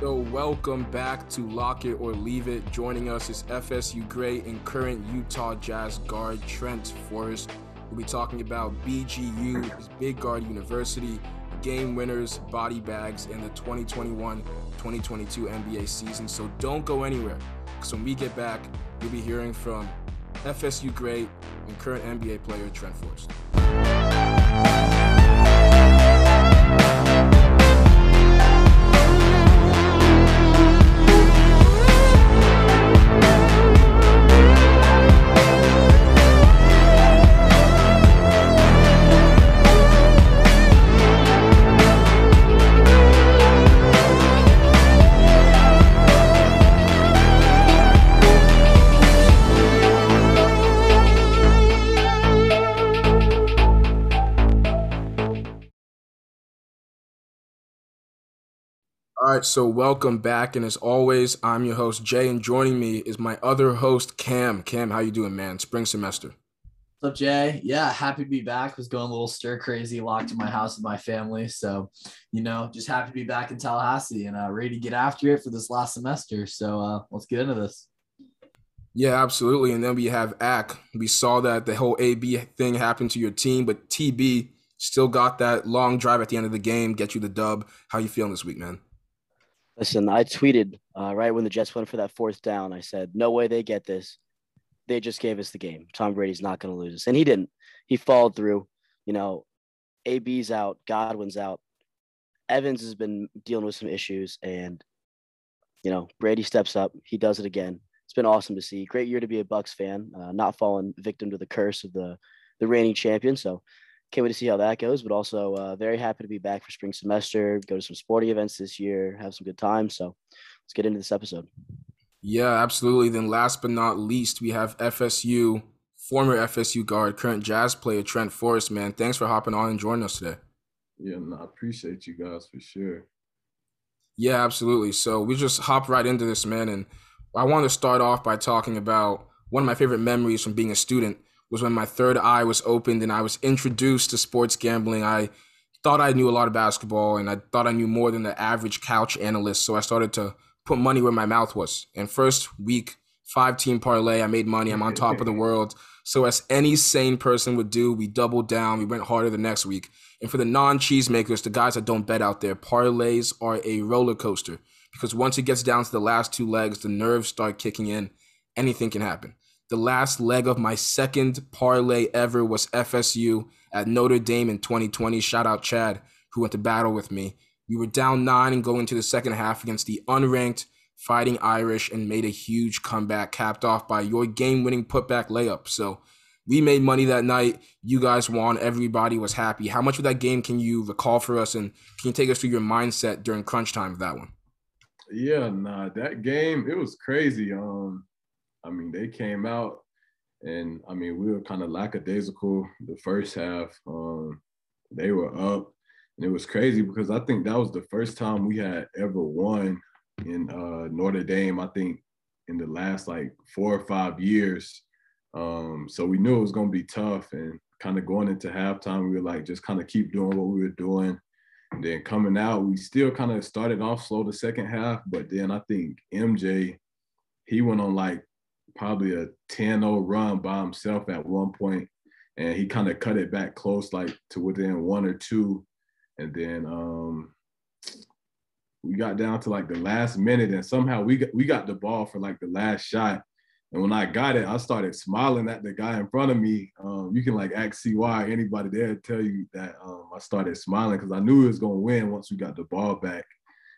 So, welcome back to Lock It or Leave It. Joining us is FSU great and current Utah Jazz guard Trent Forrest. We'll be talking about BGU, Big Guard University, game winners, body bags, and the 2021 2022 NBA season. So, don't go anywhere because when we get back, you'll be hearing from FSU great and current NBA player Trent Forrest. Right, so welcome back, and as always, I'm your host Jay, and joining me is my other host Cam. Cam, how you doing, man? Spring semester. What's up, Jay? Yeah, happy to be back. Was going a little stir crazy, locked in my house with my family. So, you know, just happy to be back in Tallahassee and uh, ready to get after it for this last semester. So, uh, let's get into this. Yeah, absolutely. And then we have AC. We saw that the whole AB thing happened to your team, but TB still got that long drive at the end of the game, get you the dub. How you feeling this week, man? Listen, I tweeted uh, right when the Jets went for that fourth down. I said, "No way they get this. They just gave us the game. Tom Brady's not going to lose us," and he didn't. He followed through. You know, AB's out, Godwin's out, Evans has been dealing with some issues, and you know Brady steps up. He does it again. It's been awesome to see. Great year to be a Bucs fan, uh, not falling victim to the curse of the the reigning champion. So can't wait to see how that goes, but also uh, very happy to be back for spring semester, go to some sporting events this year, have some good time. So let's get into this episode. Yeah, absolutely. Then last but not least, we have FSU, former FSU guard, current Jazz player Trent Forrest. Man, thanks for hopping on and joining us today. Yeah, no, I appreciate you guys for sure. Yeah, absolutely. So we just hop right into this, man. And I want to start off by talking about one of my favorite memories from being a student was when my third eye was opened and I was introduced to sports gambling. I thought I knew a lot of basketball and I thought I knew more than the average couch analyst. So I started to put money where my mouth was. And first week, five team parlay, I made money. I'm on top of the world. So as any sane person would do, we doubled down. We went harder the next week. And for the non-cheese makers, the guys that don't bet out there, parlays are a roller coaster because once it gets down to the last two legs, the nerves start kicking in. Anything can happen. The last leg of my second parlay ever was FSU at Notre Dame in 2020. Shout out Chad, who went to battle with me. We were down nine and going into the second half against the unranked Fighting Irish and made a huge comeback, capped off by your game winning putback layup. So we made money that night. You guys won. Everybody was happy. How much of that game can you recall for us? And can you take us through your mindset during crunch time of that one? Yeah, nah, that game, it was crazy. Um, I mean, they came out and I mean, we were kind of lackadaisical the first half. Um, they were up, and it was crazy because I think that was the first time we had ever won in uh, Notre Dame. I think in the last like four or five years. Um, so we knew it was going to be tough, and kind of going into halftime, we were like just kind of keep doing what we were doing. And then coming out, we still kind of started off slow the second half, but then I think MJ, he went on like probably a 10-0 run by himself at one point, and he kind of cut it back close, like to within one or two, and then um, we got down to like the last minute, and somehow we got we got the ball for like the last shot. And when I got it, I started smiling at the guy in front of me. Um, you can like ask CY, anybody there tell you that um, I started smiling because I knew it was gonna win once we got the ball back.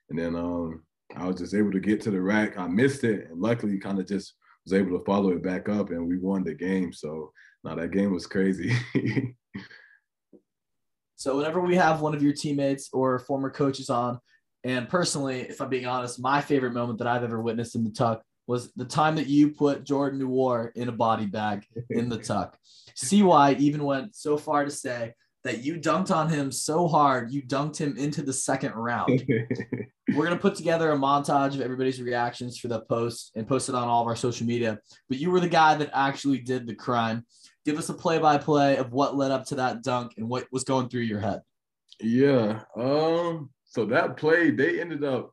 And then um, I was just able to get to the rack. I missed it, and luckily, kind of just was able to follow it back up and we won the game. So now that game was crazy. so whenever we have one of your teammates or former coaches on, and personally, if I'm being honest, my favorite moment that I've ever witnessed in the tuck was the time that you put Jordan Nwora in a body bag in the tuck. CY even went so far to say that you dunked on him so hard, you dunked him into the second round. We're gonna put together a montage of everybody's reactions for the post and post it on all of our social media. But you were the guy that actually did the crime. Give us a play-by-play of what led up to that dunk and what was going through your head. Yeah. Um. So that play, they ended up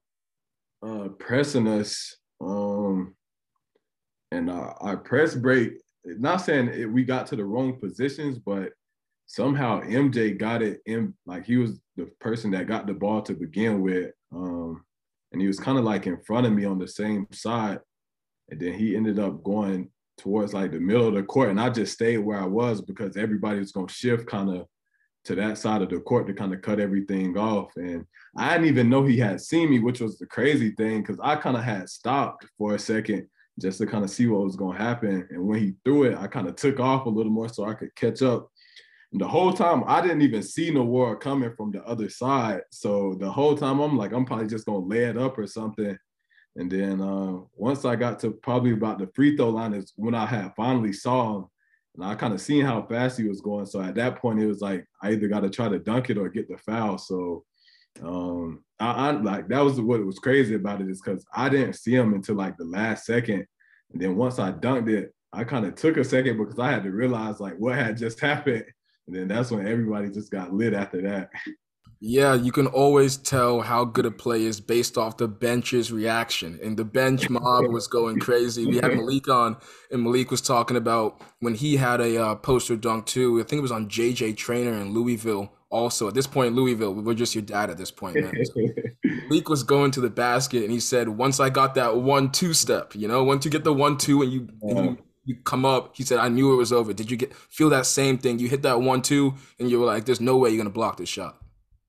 uh, pressing us, um, and uh, our press break. Not saying it, we got to the wrong positions, but somehow MJ got it in. Like he was the person that got the ball to begin with, um, and he was kind of like in front of me on the same side, and then he ended up going towards like the middle of the court, and I just stayed where I was because everybody was gonna shift kind of to that side of the court to kind of cut everything off. And I didn't even know he had seen me, which was the crazy thing because I kind of had stopped for a second just to kind of see what was to happen. And when he threw it, I kind of took off a little more so I could catch up. And the whole time, I didn't even see Nwora coming from the other side. So the whole time, I'm like, I'm probably just to lay it up or something. And then uh, once I got to probably about the free throw line is when I had finally saw him and I kind of seen how fast he was going. So at that point, it was like I either got to try to dunk it or get the foul. So um, I, I like that was what was crazy about it is because I didn't see him until like the last second, and then once I dunked it, I kind of took a second because I had to realize like what had just happened, and then that's when everybody just got lit after that. Yeah, you can always tell how good a play is based off the bench's reaction. And the bench mob was going crazy. We had Malik on, and Malik was talking about when he had a uh, poster dunk too. I think it was on JJ Traynor in Louisville. Also, at this point, Louisville, we're just your dad at this point, man. So Malik was going to the basket, and he said, "Once I got that one-two step, you know, once you get the one-two and you, and you you come up. He said, I knew it was over. Did you get feel that same thing? You hit that one two, and you were like, "There's no way you're gonna block this shot."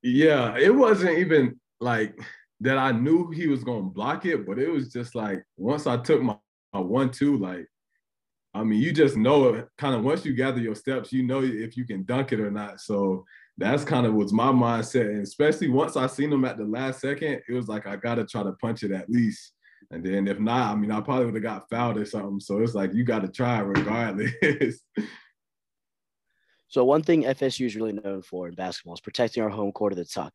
Yeah, it wasn't even like that I knew he was gonna block it, but it was just like once I took my, my one two, like I mean, you just know it kind of once you gather your steps, you know if you can dunk it or not. So that's kind of was my mindset. And especially once I seen him at the last second, it was like I gotta try to punch it at least. And then if not, I mean, I probably would have got fouled or something. So it's like you got to try regardless. So one thing FSU is really known for in basketball is protecting our home court of the tuck.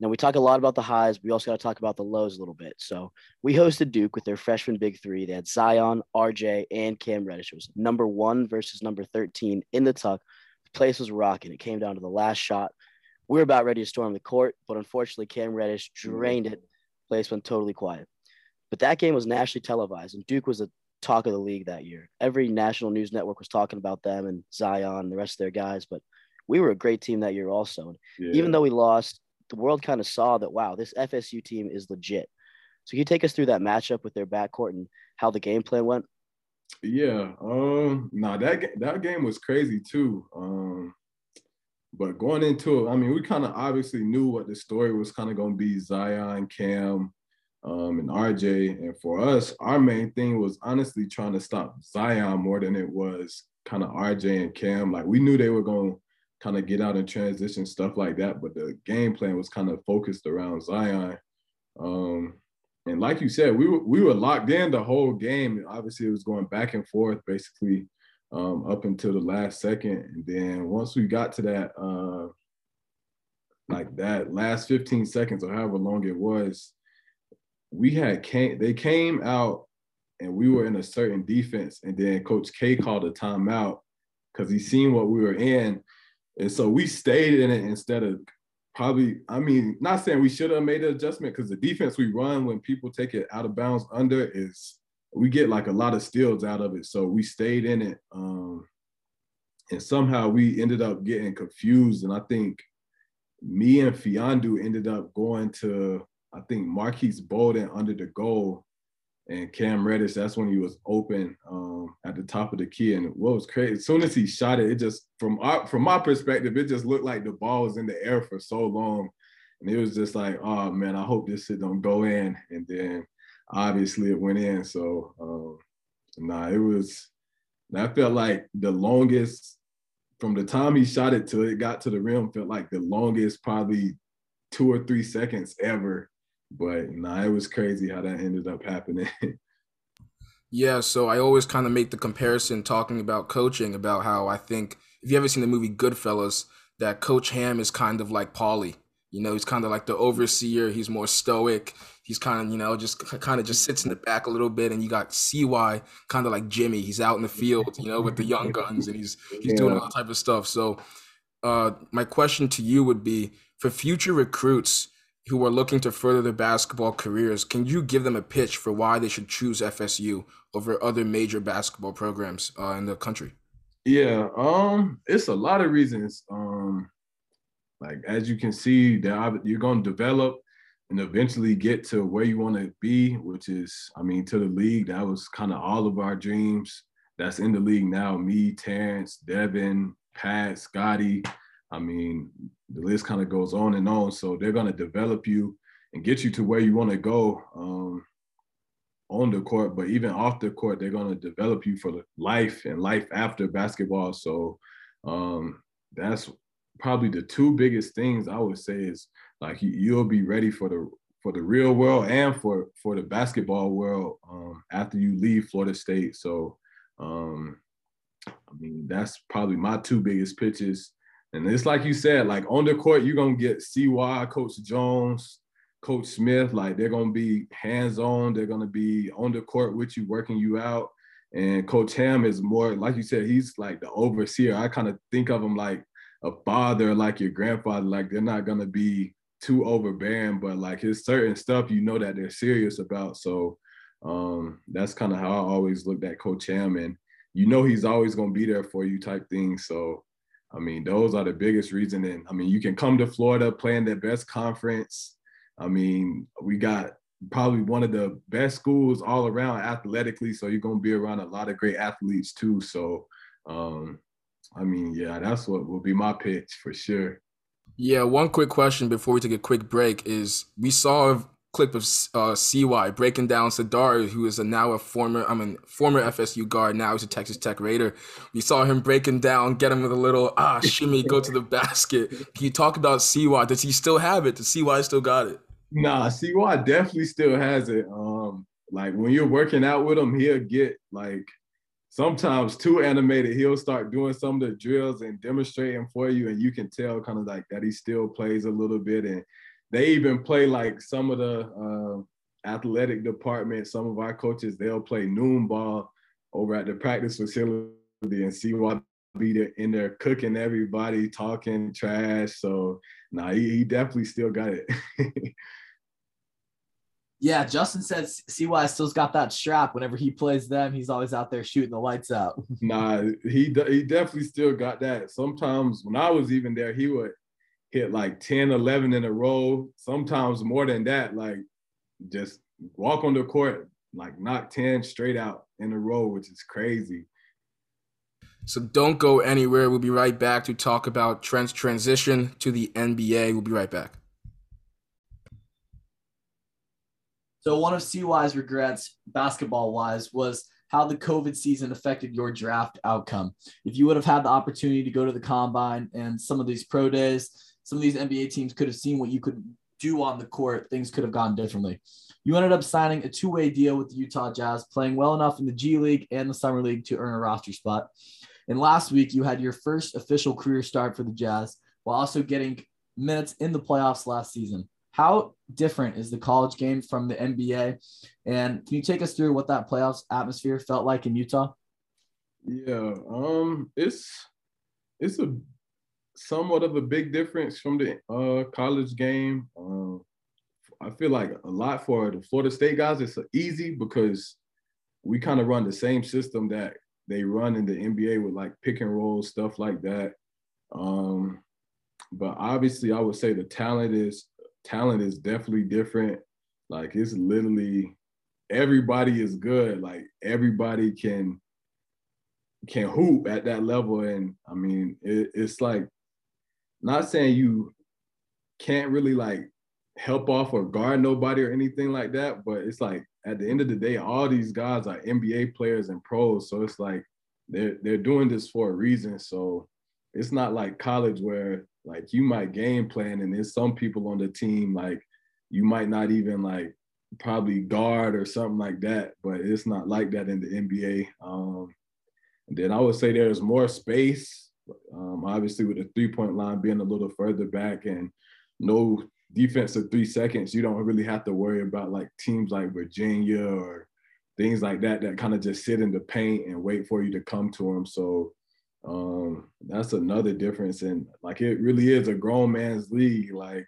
Now we talk a lot about the highs. But we also got to talk about the lows a little bit. So we hosted Duke with their freshman big three. They had Zion, RJ, and Cam Reddish. It was number one versus number 13 in the tuck. The place was rocking. It came down to the last shot. We were about ready to storm the court, but unfortunately, Cam Reddish mm-hmm. drained it. Place went totally quiet. But that game was nationally televised, and Duke was a talk of the league that year. Every national news network was talking about them and Zion and the rest of their guys, but we were a great team that year also. Yeah. Even though we lost, the world kind of saw that wow, this FSU team is legit. So can you take us through that matchup with their backcourt and how the game plan went? Yeah, um, nah, that that game was crazy too. Um, but going into it, I mean, we kind of obviously knew what the story was kind of going to be. Zion, Cam, um, and RJ. And for us, our main thing was honestly trying to stop Zion more than it was kind of RJ and Cam. Like we knew they were going to kind of get out and transition stuff like that, but the game plan was kind of focused around Zion. Um, and like you said, we were we were locked in the whole game. Obviously, it was going back and forth basically um, up until the last second, and then once we got to that. Uh, like that last 15 seconds or however long it was, we had came they came out and we were in a certain defense, and then Coach K called a timeout because he seen what we were in, and so we stayed in it instead of probably. I mean, not saying we should have made an adjustment because the defense we run when people take it out of bounds under is we get like a lot of steals out of it, so we stayed in it. Um, and somehow we ended up getting confused, and I think me and Mfiondu ended up going to I think Marques Bolden under the goal and Cam Reddish, that's when he was open um, at the top of the key. And what was crazy, as soon as he shot it, it just from our, from my perspective, it just looked like the ball was in the air for so long. And it was just like, oh man, I hope this shit don't go in. And then obviously it went in. So um, nah, it was that felt like the longest from the time he shot it till it got to the rim, felt like the longest probably two or three seconds ever but nah, it was crazy how that ended up happening. yeah, so I always kind of make the comparison talking about coaching about how I think if you ever seen the movie Goodfellas, that Coach Ham is kind of like Paulie. You know, he's kind of like the overseer. He's more stoic. He's kind of, you know, just kind of just sits in the back a little bit. And you got CY kind of like Jimmy. He's out in the field, you know, with the young guns, and he's he's yeah. doing all type of stuff. So, uh, my question to you would be for future recruits who are looking to further their basketball careers, can you give them a pitch for why they should choose FSU over other major basketball programs uh, in the country? Yeah, um, it's a lot of reasons. Um, like as you can see, that you're going to develop and eventually get to where you want to be, which is, I mean, to the league. That was kind of all of our dreams. That's in the league now. Me, Terrence, Devin, Pat, Scotty. I mean, the list kind of goes on and on. So they're going to develop you and get you to where you want to go um, on the court, but even off the court, they're going to develop you for life and life after basketball. So um, that's probably the two biggest things I would say is like you'll be ready for the for the real world and for for the basketball world um, after you leave Florida State. So um, I mean that's probably my two biggest pitches. And it's like you said, like on the court, you're gonna get CY, Coach Jones, Coach Smith. Like they're gonna be hands-on. They're gonna be on the court with you, working you out. And Coach Ham is more, like you said, he's like the overseer. I kind of think of him like a father, like your grandfather. Like they're not gonna be too overbearing, but like his certain stuff, you know that they're serious about. So um, that's kind of how I always looked at Coach Ham, and you know he's always gonna be there for you, type thing. So I mean, those are the biggest reason. And I mean, you can come to Florida playing their best conference. I mean, we got probably one of the best schools all around athletically. So you're gonna be around a lot of great athletes too. So um, I mean, yeah, that's what will be my pitch for sure. Yeah, one quick question before we take a quick break is we saw clip of uh, CY breaking down Sardaar, who is a, now a former, I mean, former FSU guard. Now he's a Texas Tech Raider. We saw him breaking down, get him with a little ah shimmy, go to the basket. Can you talk about CY? Does he still have it? Does CY still got it? Nah, CY definitely still has it. Um, like when you're working out with him, he'll get like sometimes too animated. He'll start doing some of the drills and demonstrating for you, and you can tell kind of like that he still plays a little bit and they even play like some of the uh, athletic department. Some of our coaches they'll play noon ball over at the practice facility and see what be there in there cooking everybody, talking trash. So nah, he, he definitely still got it. yeah, Justin says CY still's got that strap. Whenever he plays them, he's always out there shooting the lights out. nah, he he definitely still got that. Sometimes when I was even there, he would hit like 10, 11 in a row, sometimes more than that, like just walk on the court, like knock 10 straight out in a row, which is crazy. So don't go anywhere. We'll be right back to talk about Trent's transition to the NBA. We'll be right back. So one of CY's regrets, basketball wise, was how the COVID season affected your draft outcome. If you would have had the opportunity to go to the combine and some of these pro days, some of these NBA teams could have seen what you could do on the court, things could have gone differently. You ended up signing a two way deal with the Utah Jazz, playing well enough in the G League and the Summer League to earn a roster spot. And last week, you had your first official career start for the Jazz while also getting minutes in the playoffs last season. How different is the college game from the NBA? And can you take us through what that playoffs atmosphere felt like in Utah? Yeah, um, it's it's a somewhat of a big difference from the uh, college game. Um, I feel like a lot for the Florida State guys, it's easy because we kind of run the same system that they run in the NBA with like pick and roll stuff like that. Um, but obviously, I would say the talent is talent is definitely different. Like it's literally everybody is good. Like everybody can can hoop at that level, and I mean it, it's like not saying you can't really like help off or guard nobody or anything like that, but it's like at the end of the day, all these guys are NBA players and pros. So it's like they're they're doing this for a reason. So it's not like college where like you might game plan and there's some people on the team like you might not even like probably guard or something like that, but it's not like that in the NBA. Um, then I would say there's more space um, obviously, with the three point line being a little further back and no defense of three seconds, you don't really have to worry about like teams like Virginia or things like that that kind of just sit in the paint and wait for you to come to them. So um, that's another difference. And like it really is a grown man's league. Like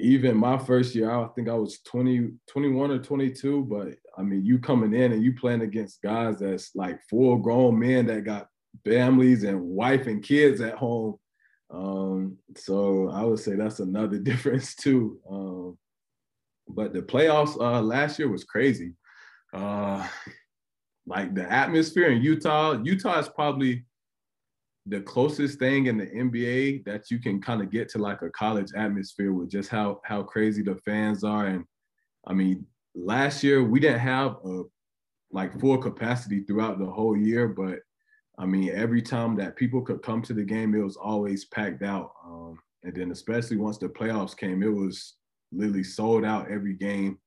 even my first year, I think I was 20, 21 or 22. But I mean, you coming in and you playing against guys that's like full grown men that got families and wife and kids at home. Um, so I would say that's another difference too. Um, but the playoffs uh, last year was crazy. Uh, like the atmosphere in Utah, Utah is probably the closest thing in the NBA that you can kind of get to like a college atmosphere with just how how crazy the fans are. And I mean, last year we didn't have a like full capacity throughout the whole year, but I mean, every time that people could come to the game, it was always packed out. Um, and then especially once the playoffs came, it was literally sold out every game.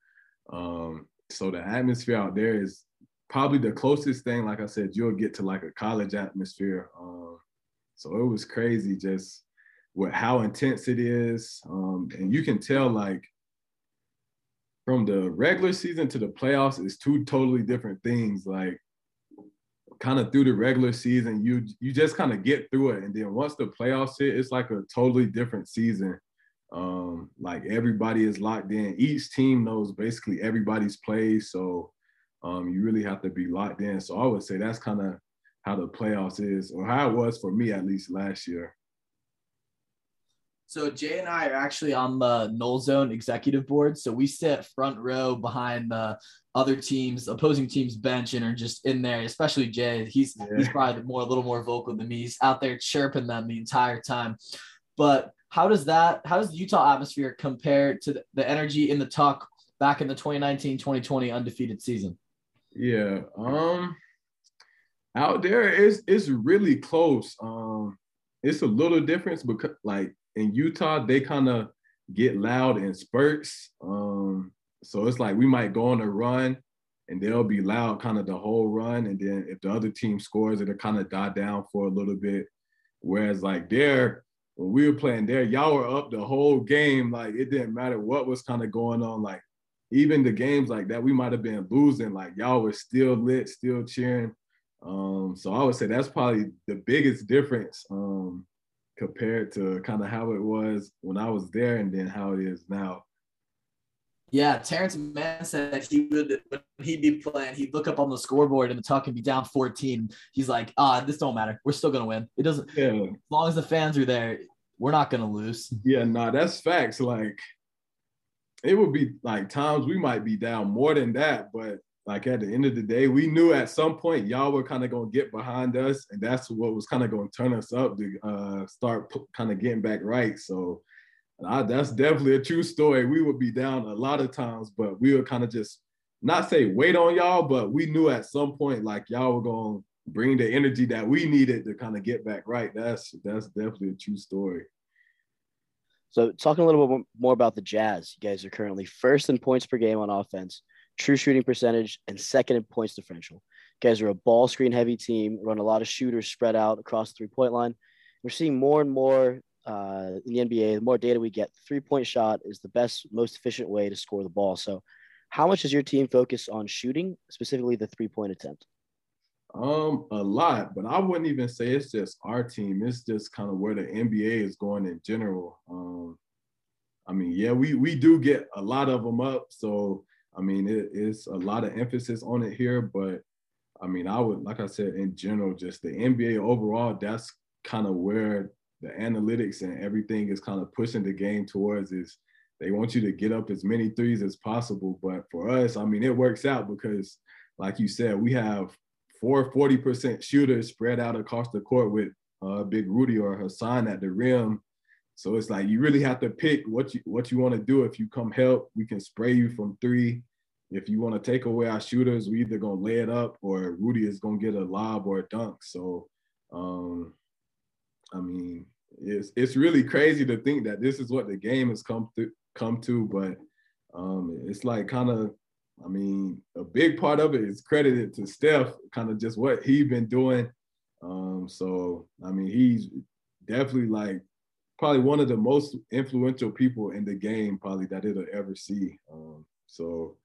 Um, so the atmosphere out there is probably the closest thing, like I said, you'll get to like a college atmosphere. Um, so it was crazy just with how intense it is. Um, and you can tell like from the regular season to the playoffs is two totally different things. Like kind of through the regular season, you you just kind of get through it. And then once the playoffs hit, it's like a totally different season. Um, like everybody is locked in. Each team knows basically everybody's plays. So um, you really have to be locked in. So I would say that's kind of how the playoffs is, or how it was for me at least last year. So Jay and I are actually on the Nole Zone executive board. So we sit front row behind the other teams, opposing teams bench, and are just in there. Especially Jay, he's yeah. he's probably more a little more vocal than me. He's out there chirping them the entire time. But how does that? How does the Utah atmosphere compare to the, energy in the Tuck back in the 2019-2020 undefeated season? Yeah. Um out there it's it's really close. Um it's a little difference because like in Utah, they kind of get loud in spurts. Um, so it's like we might go on a run and they'll be loud kind of the whole run. And then if the other team scores, it'll kind of die down for a little bit. Whereas like there, when we were playing there, y'all were up the whole game. Like it didn't matter what was kind of going on. Like even the games like that, we might have been losing. Like y'all were still lit, still cheering. Um, so I would say that's probably the biggest difference. Um, compared to kind of how it was when I was there and then how it is now. Yeah, Terrence Mann said he would when he'd be playing, he'd look up on the scoreboard and the Tuck and be down 14. He's like, ah, this don't matter. We're still gonna win. It doesn't yeah. as long as the fans are there, we're not gonna lose. Yeah, no, nah, that's facts. Like it would be like times we might be down more than that, but like at the end of the day, we knew at some point y'all were kind of gonna get behind us, and that's what was kind of gonna turn us up to uh, start p- kind of getting back right. So I, that's definitely a true story. We would be down a lot of times, but we would kind of just not say wait on y'all, but we knew at some point like y'all were gonna bring the energy that we needed to kind of get back right. That's that's definitely a true story. So talking a little bit more about the Jazz, you guys are currently first in points per game on offense true shooting percentage, and second in points differential. You guys are a ball screen heavy team, run a lot of shooters spread out across the three point line. We're seeing more and more uh, in the NBA, the more data we get, three point shot is the best, most efficient way to score the ball. So, how much does your team focus on shooting, specifically the three point attempt? Um, a lot, but I wouldn't even say it's just our team. It's just kind of where the NBA is going in general. Um, I mean, yeah, we we do get a lot of them up, so I mean, it is a lot of emphasis on it here, but I mean, I would, like I said, in general, just the NBA overall, that's kind of where the analytics and everything is kind of pushing the game towards is they want you to get up as many threes as possible. But for us, I mean, it works out because, like you said, we have four 40% shooters spread out across the court with uh, Big Rudy or Hassan at the rim so it's like you really have to pick what you what you want to do. If you come help, we can spray you from three. If you want to take away our shooters, we either gonna lay it up or Rudy is gonna get a lob or a dunk. So um, I mean, it's it's really crazy to think that this is what the game has come to come to, but um, it's like kind of I mean, a big part of it is credited to Steph, kind of just what he's been doing. Um, so I mean, he's definitely like probably one of the most influential people in the game probably that it'll ever see. Um, so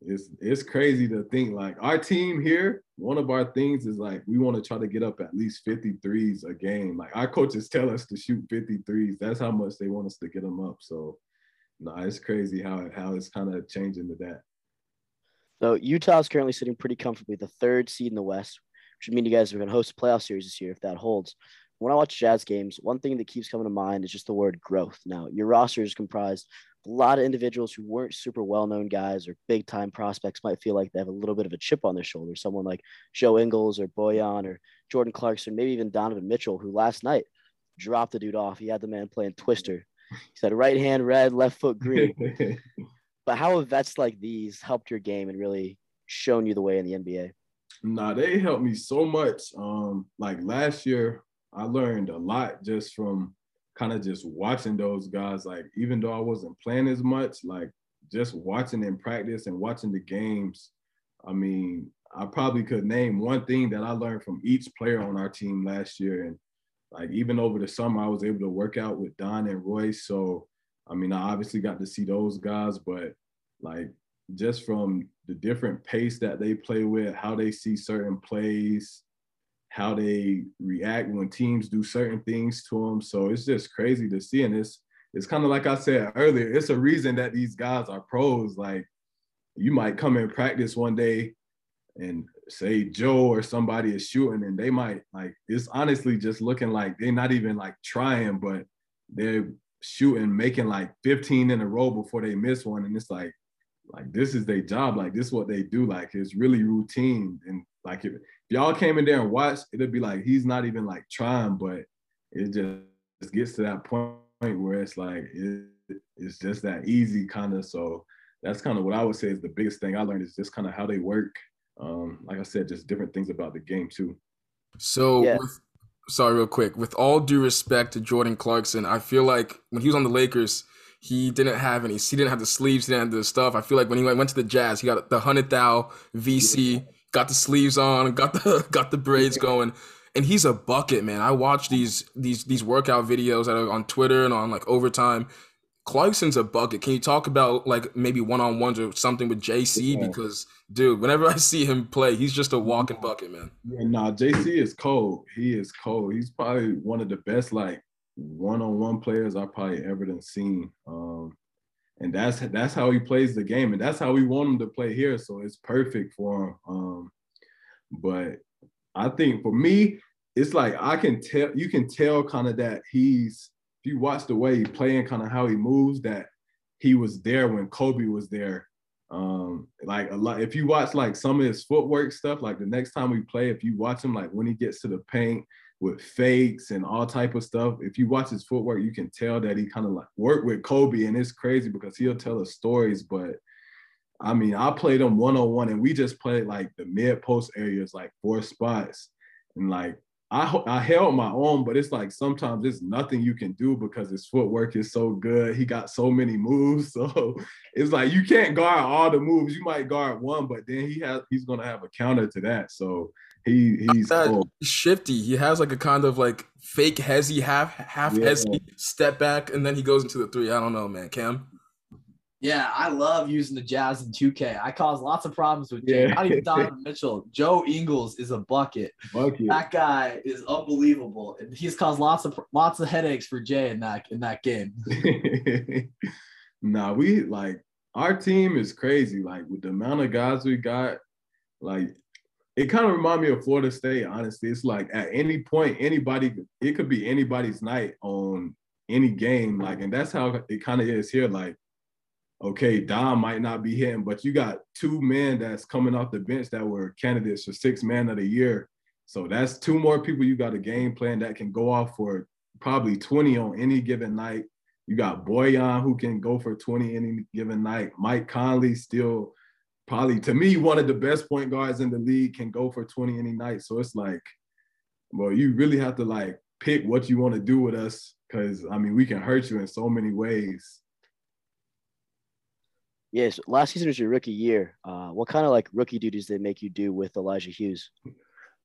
it's it's crazy to think like our team here, one of our things is like we want to try to get up at least 53s a game. Like our coaches tell us to shoot 53s. That's how much they want us to get them up. So no, it's crazy how how it's kind of changing to that. So Utah is currently sitting pretty comfortably the third seed in the West, which would mean you guys are going to host a playoff series this year if that holds. When I watch Jazz games, one thing that keeps coming to mind is just the word growth. Now, your roster is comprised a lot of individuals who weren't super well-known guys or big-time prospects might feel like they have a little bit of a chip on their shoulder. Someone like Joe Ingles or Bojan or Jordan Clarkson, maybe even Donovan Mitchell, who last night dropped the dude off. He had the man playing Twister. He said right hand red, left foot green. but how have vets like these helped your game and really shown you the way in the NBA? Nah, they helped me so much. Um, like last year, I learned a lot just from kind of just watching those guys. Like even though I wasn't playing as much, like just watching in practice and watching the games. I mean, I probably could name one thing that I learned from each player on our team last year. And like even over the summer, I was able to work out with Don and Royce. So I mean, I obviously got to see those guys, but like just from the different pace that they play with, how they see certain plays, how they react when teams do certain things to them. So it's just crazy to see. And it's it's kind of like I said earlier, it's a reason that these guys are pros. Like you might come in practice one day and say Joe or somebody is shooting and they might like it's honestly just looking like they're not even like trying, but they're shooting, making like 15 in a row before they miss one. And it's like, like this is their job. Like this is what they do. Like it's really routine. And like if, y'all came in there and watched, it'd be like he's not even like trying, but it just gets to that point where it's like it, it's just that easy kind of. So that's kind of what I would say is the biggest thing I learned is just kind of how they work. Um, like I said, just different things about the game too. So, yeah. with, sorry, real quick. With all due respect to Jordan Clarkson, I feel like when he was on the Lakers, he didn't have any. He didn't have the sleeves. He didn't have the stuff. I feel like when he went, went to the Jazz, he got the hundred thou VC got the sleeves on, got the got the braids going, and he's a bucket, man. I watch these these these workout videos that are on Twitter and on like overtime. Clarkson's a bucket. Can you talk about like maybe one on ones or something with JC? Because dude, whenever I see him play, he's just a walking bucket, man. Yeah, nah, JC is cold. He is cold. He's probably one of the best like one on one players I probably ever done seen. Um, and that's that's how he plays the game, and that's how we want him to play here. So it's perfect for him. Um, but I think for me, it's like I can tell you can tell kind of that he's if you watch the way he playing, kind of how he moves, that he was there when Kobe was there. Um, like a lot, if you watch like some of his footwork stuff, like the next time we play, if you watch him, like when he gets to the paint, with fakes and all type of stuff. If you watch his footwork, you can tell that he kind of like worked with Kobe, and it's crazy because he'll tell us stories. But I mean, I played him one on one, and we just played like the mid post areas, like four spots, and like I I held my own, but it's like sometimes there's nothing you can do because his footwork is so good. He got so many moves, so it's like you can't guard all the moves. You might guard one, but then he has he's gonna have a counter to that. So he he's cool. shifty. He has like a kind of like fake hezzy, half half yeah. hezzy step back, and then he goes into the three. I don't know, man. Cam. Yeah, I love using the Jazz in 2K. I cause lots of problems with Jay. Yeah. Not even Donovan Mitchell. Joe Ingles is a bucket. bucket. That guy is unbelievable. And he's caused lots of lots of headaches for Jay in that in that game. nah, we like our team is crazy. Like with the amount of guys we got, like it kind of remind me of Florida State, honestly. It's like at any point, anybody, it could be anybody's night on any game. Like, and that's how it kind of is here. Like, okay, Dom might not be hitting, but you got two men that's coming off the bench that were candidates for six man of the year. So that's two more people you got a game plan that can go off for probably 20 on any given night. You got Bojan who can go for 20 any given night. Mike Conley still probably to me one of the best point guards in the league can go for 20 any night. So it's like, well, you really have to like pick what you want to do with us because I mean we can hurt you in so many ways. Yes, last season was your rookie year. Uh, what kind of like rookie duties did they make you do with Elijah Hughes?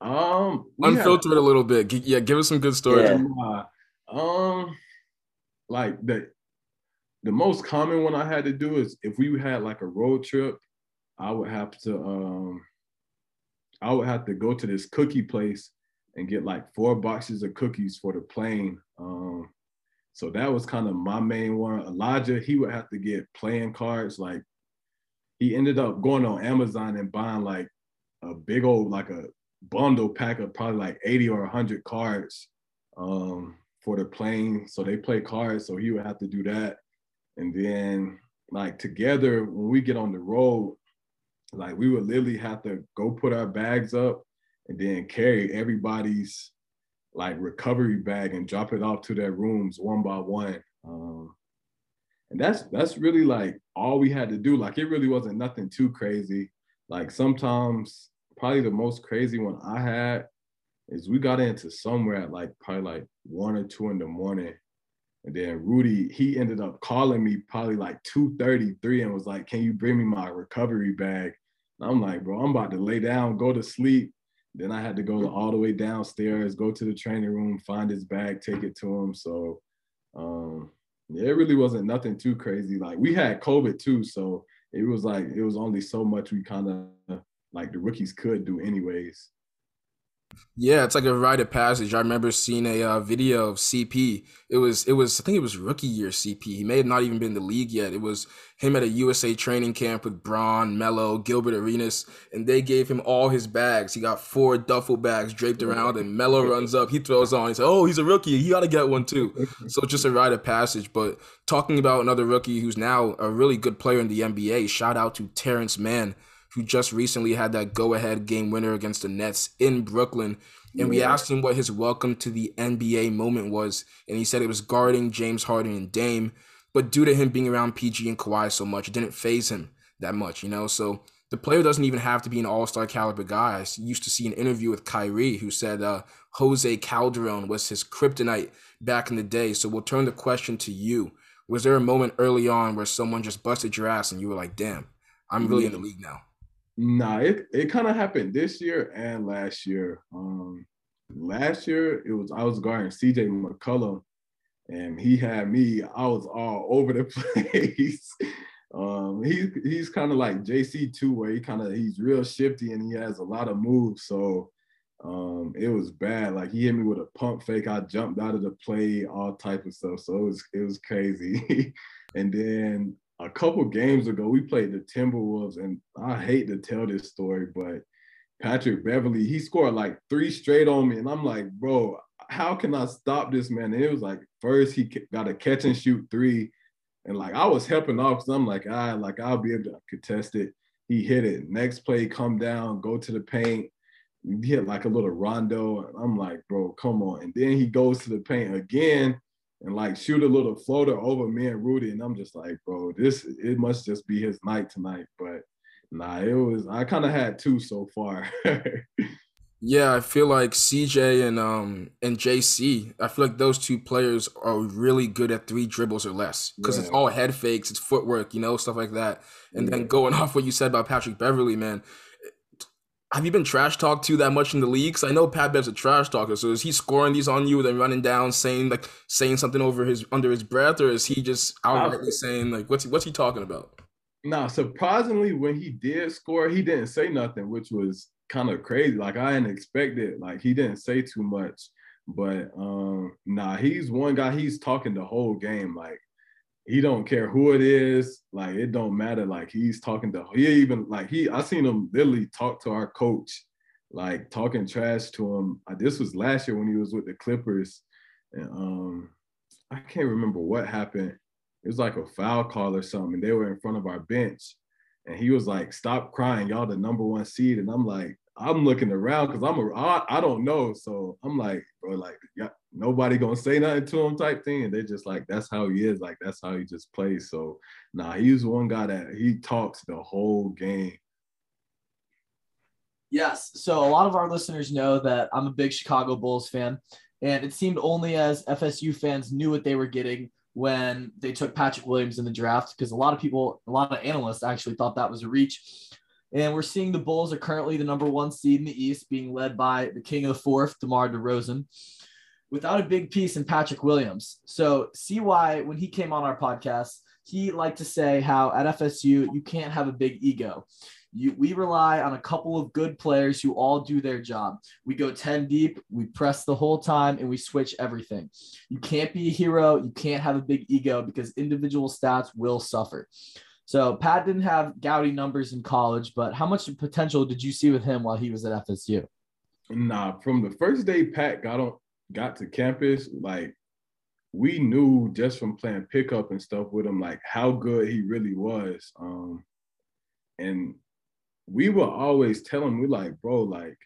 Um, unfiltered had, a little bit. Yeah, give us some good stories. Yeah. Um, like the the most common one I had to do is if we had like a road trip I would have to um I would have to go to this cookie place and get like four boxes of cookies for the plane. Um, So that was kind of my main one. Elijah, he would have to get playing cards. Like he ended up going on Amazon and buying like a big old like a bundle pack of probably like 80 or 100 cards um, for the plane. So they play cards. So he would have to do that. And then like together when we get on the road, like we would literally have to go put our bags up and then carry everybody's like recovery bag and drop it off to their rooms one by one. Um, and that's that's really like all we had to do. Like it really wasn't nothing too crazy. Like sometimes probably the most crazy one I had is we got into somewhere at like probably like one or two in the morning. And then Rudy, he ended up calling me probably like 2:33 and was like, Can you bring me my recovery bag? I'm like, bro, I'm about to lay down, go to sleep. Then I had to go all the way downstairs, go to the training room, find his bag, take it to him. So um, yeah, it really wasn't nothing too crazy. Like we had COVID too, so it was like it was only so much we kind of like the rookies could do anyways. Yeah, it's like a rite of passage. I remember seeing a uh, video of CP. It was it was I think it was rookie year CP. He may have not even been in the league yet. It was him at a USA training camp with Bron, Melo, Gilbert Arenas, and they gave him all his bags. He got four duffel bags draped around, and Melo runs up, he throws on. He said, "Oh, he's a rookie. He got to get one too." So just a rite of passage. But talking about another rookie who's now a really good player in the NBA. Shout out to Terrence Mann who just recently had that go ahead game winner against the Nets in Brooklyn. And we asked him what his welcome to the NBA moment was. And he said it was guarding James Harden and Dame. But due to him being around PG and Kawhi so much, it didn't phase him that much, you know? So the player doesn't even have to be an all star caliber guy. I used to see an interview with Kyrie who said uh, Jose Calderon was his kryptonite back in the day. So we'll turn the question to you. Was there a moment early on where someone just busted your ass and you were like, damn, I'm really in the league now? Nah, it, it kind of happened this year and last year. Um, last year it was I was guarding CJ McCollum, and he had me. I was all over the place. um, he he's kind of like JC two, where he kind of he's real shifty and he has a lot of moves. So um, it was bad. Like he hit me with a pump fake. I jumped out of the play, all type of stuff. So it was it was crazy. and then a couple games ago, we played the Timberwolves, and I hate to tell this story, but Patrick Beverley, he scored like three straight on me, and I'm like, bro, how can I stop this man? And it was like first he got a catch and shoot three, and like I was helping off because I'm like, ah, like I'll be able to contest it. He hit it. Next play, come down, go to the paint. He hit like a little rondo, and I'm like, bro, come on. And then he goes to the paint again and like shoot a little floater over me and Rudy. And I'm just like, bro, this it must just be his night tonight. But nah, it was I kind of had two so far. yeah, I feel like CJ and um and JC, I feel like those two players are really good at three dribbles or less. Because yeah. it's all head fakes, it's footwork, you know, stuff like that. And yeah. then going off what you said about Patrick Beverley, man, have you been trash talked to that much in the league? Cause I know Pat Bev's a trash talker. So is he scoring these on you, then running down, saying like saying something over his under his breath, or is he just outrightly saying like what's he, what's he talking about? Nah, surprisingly, when he did score, he didn't say nothing, which was kind of crazy. Like I didn't expect it. Like he didn't say too much. But um, nah, he's one guy. He's talking the whole game. Like he don't care who it is. Like it don't matter. Like he's talking to he even like he I seen him literally talk to our coach, like talking trash to him. Uh, this was last year when he was with the Clippers, and um I can't remember what happened. It was like a foul call or something. And they were in front of our bench, and he was like, "Stop crying, y'all the number one seed." And I'm like, I'm looking around because I'm a I, I don't know. So I'm like, bro, like yeah, nobody gonna say nothing to him type thing. And they're just like, that's how he is. Like that's how he just plays. So nah, he's one guy that he talks the whole game. Yes. So a lot of our listeners know that I'm a big Chicago Bulls fan. And it seemed only as FSU fans knew what they were getting when they took Patrick Williams in the draft, because a lot of people, a lot of analysts actually thought that was a reach. And we're seeing the Bulls are currently the number one seed in the East, being led by the king of the fourth, DeMar DeRozan, without a big piece in Patrick Williams. So, CY, when he came on our podcast, he liked to say how at FSU, you can't have a big ego. You, we rely on a couple of good players who all do their job. We go 10 deep, we press the whole time, and we switch everything. You can't be a hero. You can't have a big ego because individual stats will suffer. So Pat didn't have gouty numbers in college, but how much potential did you see with him while he was at FSU? Nah, from the first day Pat got on got to campus, like we knew just from playing pickup and stuff with him, like how good he really was. Um, and we were always telling him, we like, bro, like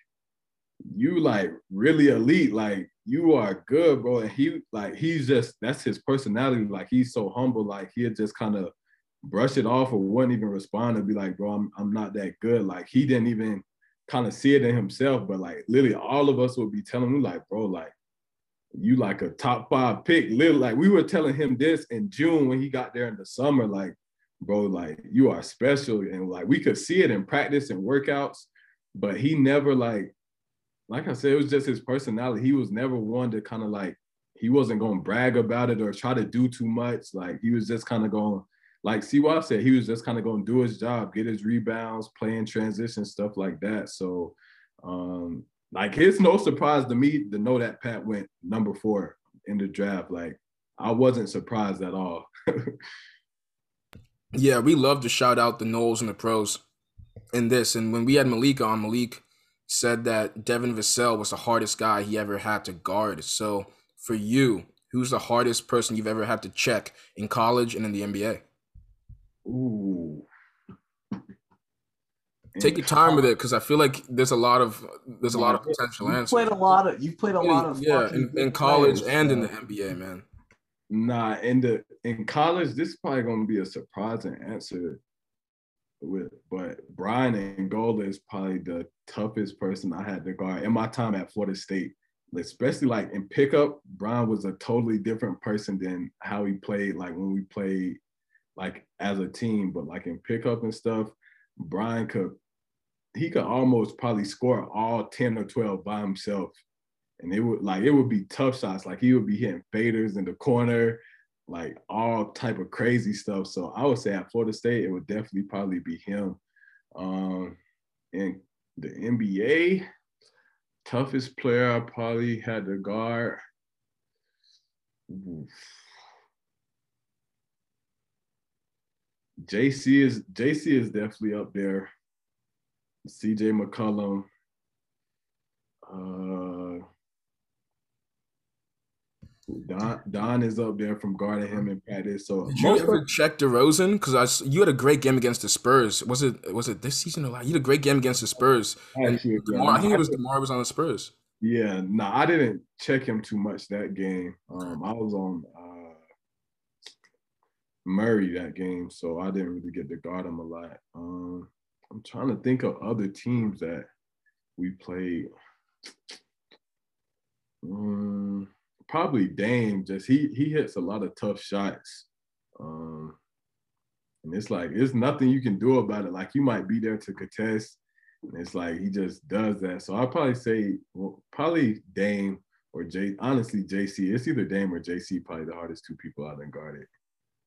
you like really elite, like you are good, bro. And he like he's just that's his personality. Like he's so humble, like he'll just kind of brush it off or wouldn't even respond and be like, bro, I'm I'm not that good. Like he didn't even kind of see it in himself, but like literally all of us would be telling him, like, bro, like you like a top five pick. Literally, like we were telling him this in June when he got there in the summer, like, bro, like you are special. And like we could see it in practice and workouts, but he never like, like I said, it was just his personality. He was never one to kind of like, he wasn't going to brag about it or try to do too much. Like he was just kind of going, like I said, he was just kind of going to do his job, get his rebounds, play in transition, stuff like that. So um, like it's no surprise to me to know that Pat went number four in the draft. Like I wasn't surprised at all. yeah, we love to shout out the Noles and the pros in this. And when we had Malik on, Malik said that Devin Vassell was the hardest guy he ever had to guard. So for you, who's the hardest person you've ever had to check in college and in the NBA? Ooh. Take your time with it because I feel like there's a lot of there's a lot of potential you've answers. Played a lot of you've played a lot of yeah in, in college players, and in the NBA, man. Nah, in the in college, this is probably gonna be a surprising answer. With but Braian Angola is probably the toughest person I had to guard in my time at Florida State. Especially like in pickup, Brian was a totally different person than how he played like when we played like as a team. But like in pickup and stuff, Brian could he could almost probably score all 10 or 12 by himself. And it would like it would be tough shots. Like he would be hitting faders in the corner, like all type of crazy stuff. So I would say at Florida State, it would definitely probably be him. Um in the NBA, toughest player I probably had to guard. Oof. JC is JC is definitely up there. CJ McCollum. Uh, Don Don is up there from guarding him in practice. So did you ever of, check DeRozan? Because I you had a great game against the Spurs. Was it was it this season or last? You had a great game against the Spurs. Actually, DeMar, I think it was Demar was on the Spurs. Yeah, no, nah, I didn't check him too much that game. Um, I was on uh, Murray that game, so I didn't really get to guard him a lot. Um, I'm trying to think of other teams that we played. Um, probably Dame. Just he he hits a lot of tough shots, um, and it's like it's nothing you can do about it. Like you might be there to contest, and it's like he just does that. So I'd probably say well, probably Dame or J. Honestly, JC. It's either Dame or JC. Probably the hardest two people I've been guarded.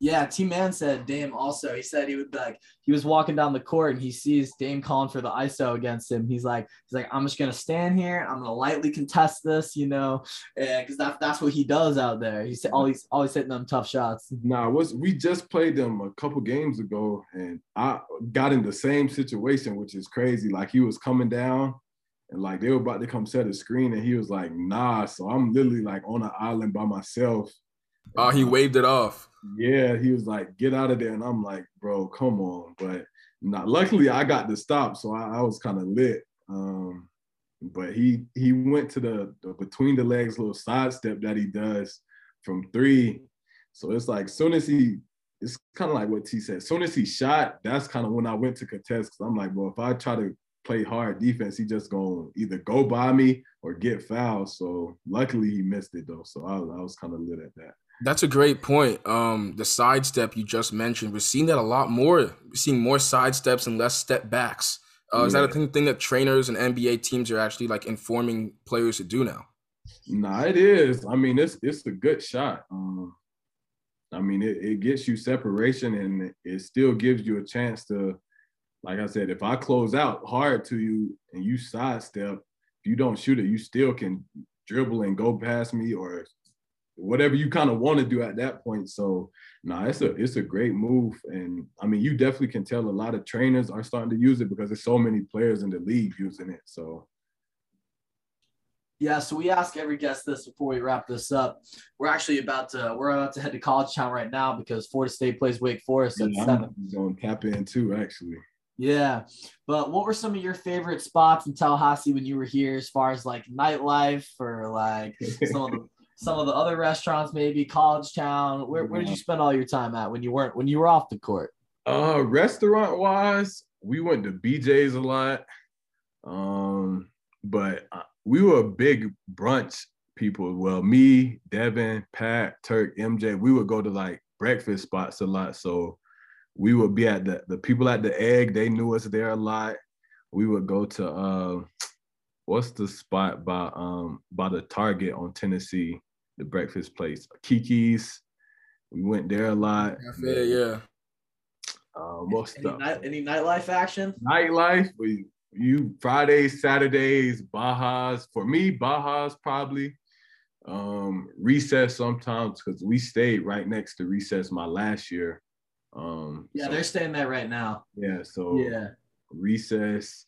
Yeah, T Man said Dame also. He said he would like he was walking down the court and he sees Dame calling for the ISO against him. He's like, he's like, I'm just gonna stand here. I'm gonna lightly contest this, you know, eh, because that, that's what he does out there. He's always always hitting them tough shots. Nah, was we just played them a couple games ago, and I got in the same situation, which is crazy. Like he was coming down, and like they were about to come set a screen, and he was like, Nah. So I'm literally like on an island by myself Oh, he waved it off. Yeah, he was like, "Get out of there," and I'm like, "Bro, come on!" But not. Luckily, I got the stop, so I, I was kind of lit. Um, but he he went to the, the between the legs little sidestep that he does from three. So it's like soon as he, it's kind of like what T said. Soon as he shot, that's kind of when I went to contest. Cause I'm like, well, if I try to play hard defense, he just gonna either go by me or get fouled. So luckily he missed it though. So I, I was kind of lit at that. That's a great point. Um, the sidestep you just mentioned, we're seeing that a lot more. We're seeing more sidesteps and less step backs. Uh, yeah. Is that a thing, thing that trainers and NBA teams are actually like informing players to do now? Nah, it is. I mean, it's it's a good shot. Um, I mean, it, it gets you separation and it still gives you a chance to like I said, if I close out hard to you and you sidestep, if you don't shoot it, you still can dribble and go past me or whatever you kind of want to do at that point. So nah, it's a it's a great move. And I mean you definitely can tell a lot of trainers are starting to use it because there's so many players in the league using it. So yeah, so we ask every guest this before we wrap this up. We're actually about to we're about to head to College Town right now because Florida State plays Wake Forest at yeah, seven. Going to tap in too, actually. Yeah, but what were some of your favorite spots in Tallahassee when you were here, as far as like nightlife or like some of the some of the other restaurants, maybe College Town? Where where did you spend all your time at when you weren't when you were off the court? Uh, restaurant wise, we went to BJ's a lot. Um, but uh, we were big brunch people. Well, me, Devin, Pat, Turk, MJ, we would go to like breakfast spots a lot. So we would be at the the people at the egg, they knew us there a lot. We would go to uh what's the spot by um by the Target on Tennessee, the breakfast place, Keke's. We went there a lot. Yeah, yeah. Um, what's Any, the night, any nightlife action? nightlife? We you Fridays, Saturdays, Bajas. For me, Bajas probably. Um, recess sometimes because we stayed right next to recess my last year. Um, Yeah, so- they're staying there right now. yeah. So Yeah. recess.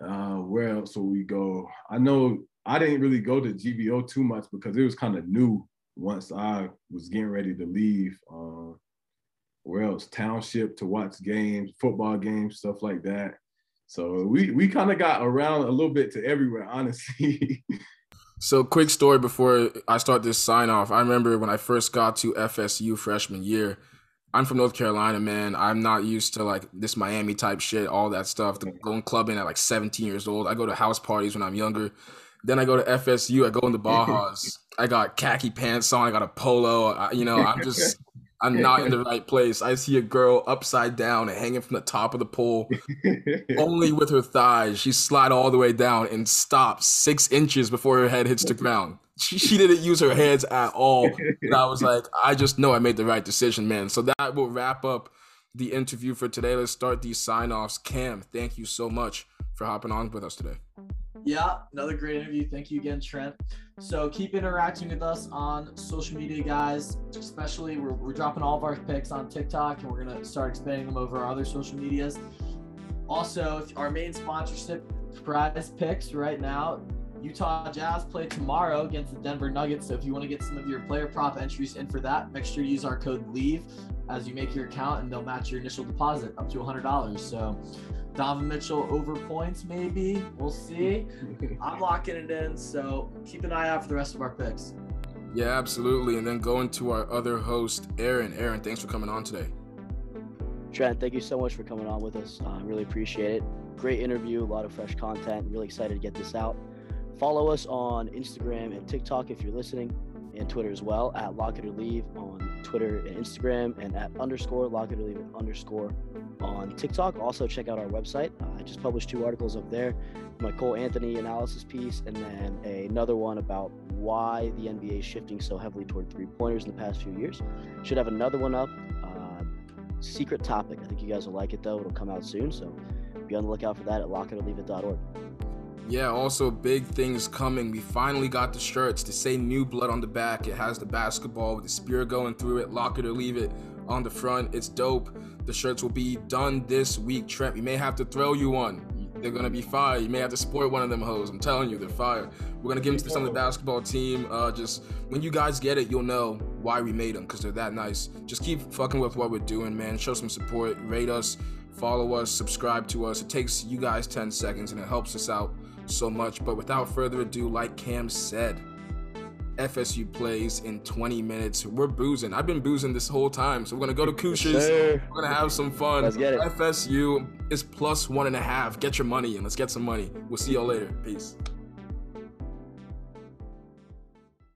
Uh, where else will we go? I know I didn't really go to GBO too much because it was kind of new once I was getting ready to leave. Um, where else? Township to watch games, football games, stuff like that. So we we kind of got around a little bit to everywhere, honestly. So, quick story before I start this sign off. I remember when I first got to FSU freshman year. I'm from North Carolina, man. I'm not used to like this Miami type shit, all that stuff. The, going clubbing at like 17 years old. I go to house parties when I'm younger. Then I go to FSU. I go into Bajas. I got khaki pants on. I got a polo. I, you know, I'm just, I'm not in the right place. I see a girl upside down and hanging from the top of the pole only with her thighs. She slide all the way down and stop six inches before her head hits the ground. She, she didn't use her hands at all. And I was like, I just know I made the right decision, man. So that will wrap up the interview for today. Let's start these sign offs. Cam, thank you so much for hopping on with us today. Yeah, another great interview. Thank you again, Trent. So keep interacting with us on social media, guys. Especially, we're, we're dropping all of our picks on TikTok, and we're gonna start expanding them over our other social medias. Also, our main sponsorship PrizePicks right now, Utah Jazz play tomorrow against the Denver Nuggets. So if you want to get some of your player prop entries in for that, make sure to use our code LEAVE as you make your account, and they'll match your initial deposit up to $100. So Donovan Mitchell over points, maybe. We'll see. I'm locking it in, so keep an eye out for the rest of our picks. Yeah, absolutely. And then going to our other host, Aaron. Aaron, thanks for coming on today. Trent, thank you so much for coming on with us. I uh, really appreciate it. Great interview, a lot of fresh content. Really excited to get this out. Follow us on Instagram and TikTok if you're listening, and Twitter as well at Lock It or Leave on Twitter and Instagram, and at underscore Lock It or Leave underscore on TikTok. Also, check out our website. I just published two articles up there my Cole Anthony analysis piece, and then another one about why the NBA is shifting so heavily toward three pointers in the past few years. Should have another one up. Uh, secret topic. I think you guys will like it though. It'll come out soon. So be on the lookout for that at lockitOrleaveIt.org. Yeah, also big things coming. We finally got the shirts to say new blood on the back. It has the basketball with the spear going through it, lock it or leave it on the front. It's dope. The shirts will be done this week, Trent. We may have to throw you one. They're gonna be fire. You may have to sport one of them hoes. I'm telling you, they're fire. We're gonna give them to some of the basketball team. Uh, just when you guys get it, you'll know why we made them because they're that nice. Just keep fucking with what we're doing, man. Show some support. Rate us, follow us, subscribe to us. It takes you guys 10 seconds and it helps us out so much. But without further ado, like Cam said, FSU plays in 20 minutes. We're boozing. I've been boozing this whole time. So we're gonna go to Kush's. Sir. We're gonna have some fun. Let's get it. FSU is plus one and a half. Get your money in. Let's get some money. We'll see y'all later. Peace.